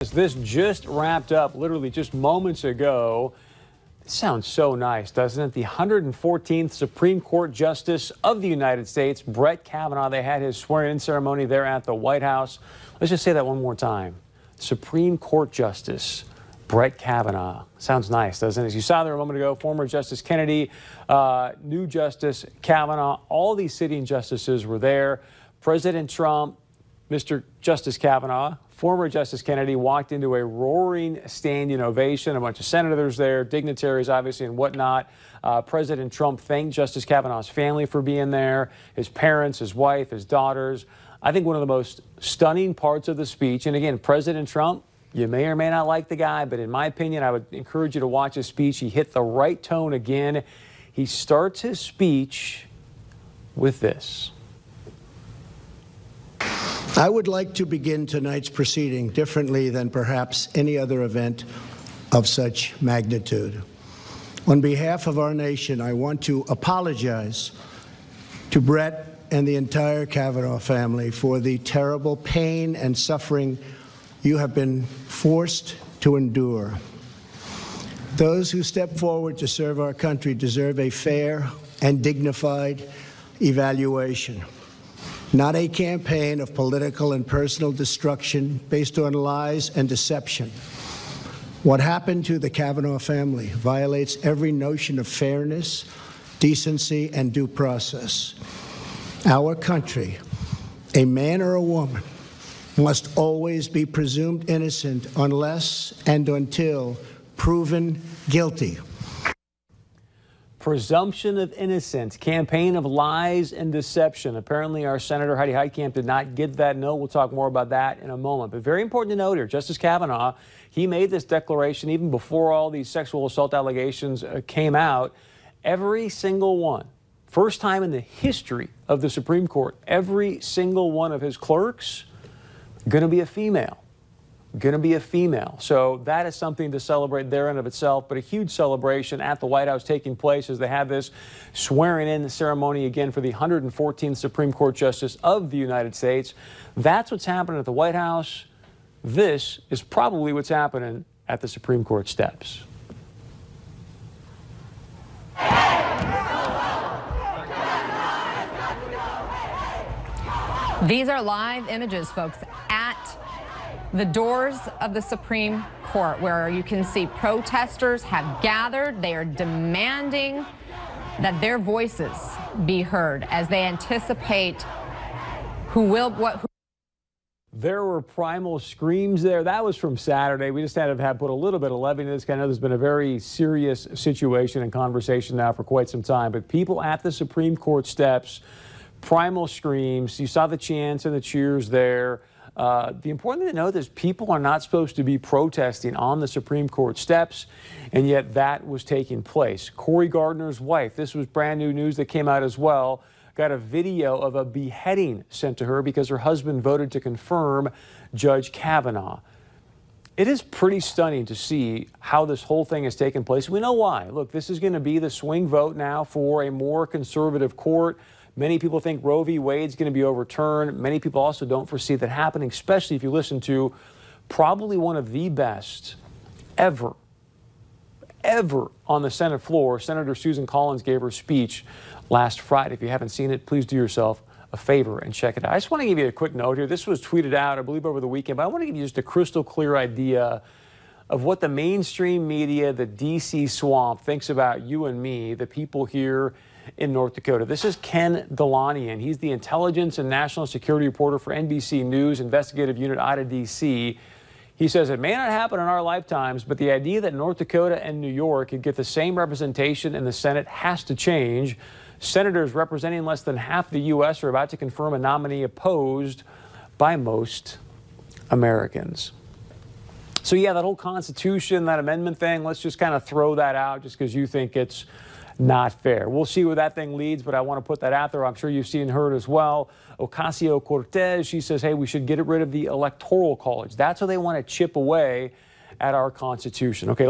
This just wrapped up literally just moments ago. It sounds so nice, doesn't it? The 114th Supreme Court Justice of the United States, Brett Kavanaugh, they had his swearing in ceremony there at the White House. Let's just say that one more time. Supreme Court Justice Brett Kavanaugh. Sounds nice, doesn't it? As you saw there a moment ago, former Justice Kennedy, uh, new Justice Kavanaugh, all these sitting justices were there. President Trump, Mr. Justice Kavanaugh, former Justice Kennedy walked into a roaring standing ovation. A bunch of senators there, dignitaries, obviously, and whatnot. Uh, President Trump thanked Justice Kavanaugh's family for being there, his parents, his wife, his daughters. I think one of the most stunning parts of the speech, and again, President Trump, you may or may not like the guy, but in my opinion, I would encourage you to watch his speech. He hit the right tone again. He starts his speech with this. I would like to begin tonight's proceeding differently than perhaps any other event of such magnitude. On behalf of our nation, I want to apologize to Brett and the entire Kavanaugh family for the terrible pain and suffering you have been forced to endure. Those who step forward to serve our country deserve a fair and dignified evaluation not a campaign of political and personal destruction based on lies and deception. What happened to the Kavanaugh family violates every notion of fairness, decency, and due process. Our country, a man or a woman, must always be presumed innocent unless and until proven guilty presumption of innocence, campaign of lies and deception. Apparently, our Senator Heidi Heitkamp did not get that note. We'll talk more about that in a moment. But very important to note here, Justice Kavanaugh, he made this declaration even before all these sexual assault allegations uh, came out. Every single one, first time in the history of the Supreme Court, every single one of his clerks going to be a female going to be a female. So that is something to celebrate there in of itself, but a huge celebration at the White House taking place as they have this swearing in ceremony again for the 114th Supreme Court Justice of the United States. That's what's happening at the White House. This is probably what's happening at the Supreme Court steps. These are live images, folks, at the doors of the Supreme Court, where you can see protesters have gathered. They are demanding that their voices be heard as they anticipate who will what. Who there were primal screams there. That was from Saturday. We just had to have put a little bit of levity in this. I know there's been a very serious situation and conversation now for quite some time. But people at the Supreme Court steps, primal screams. You saw the chants and the cheers there. Uh, the important thing to note is people are not supposed to be protesting on the Supreme Court steps, and yet that was taking place. Cory Gardner's wife, this was brand new news that came out as well, got a video of a beheading sent to her because her husband voted to confirm Judge Kavanaugh. It is pretty stunning to see how this whole thing has taken place. We know why. Look, this is going to be the swing vote now for a more conservative court. Many people think Roe v. Wade is going to be overturned. Many people also don't foresee that happening, especially if you listen to probably one of the best ever, ever on the Senate floor. Senator Susan Collins gave her speech last Friday. If you haven't seen it, please do yourself a favor and check it out. I just want to give you a quick note here. This was tweeted out, I believe, over the weekend, but I want to give you just a crystal clear idea of what the mainstream media, the DC swamp, thinks about you and me, the people here in North Dakota. This is Ken Dilanian. He's the intelligence and national security reporter for NBC News investigative unit out of D.C. He says it may not happen in our lifetimes, but the idea that North Dakota and New York could get the same representation in the Senate has to change. Senators representing less than half the U.S. are about to confirm a nominee opposed by most Americans. So, yeah, that whole Constitution, that amendment thing, let's just kind of throw that out just because you think it's not fair. We'll see where that thing leads, but I want to put that out there. I'm sure you've seen her as well. Ocasio Cortez, she says, hey, we should get rid of the Electoral College. That's how they want to chip away at our Constitution. Okay.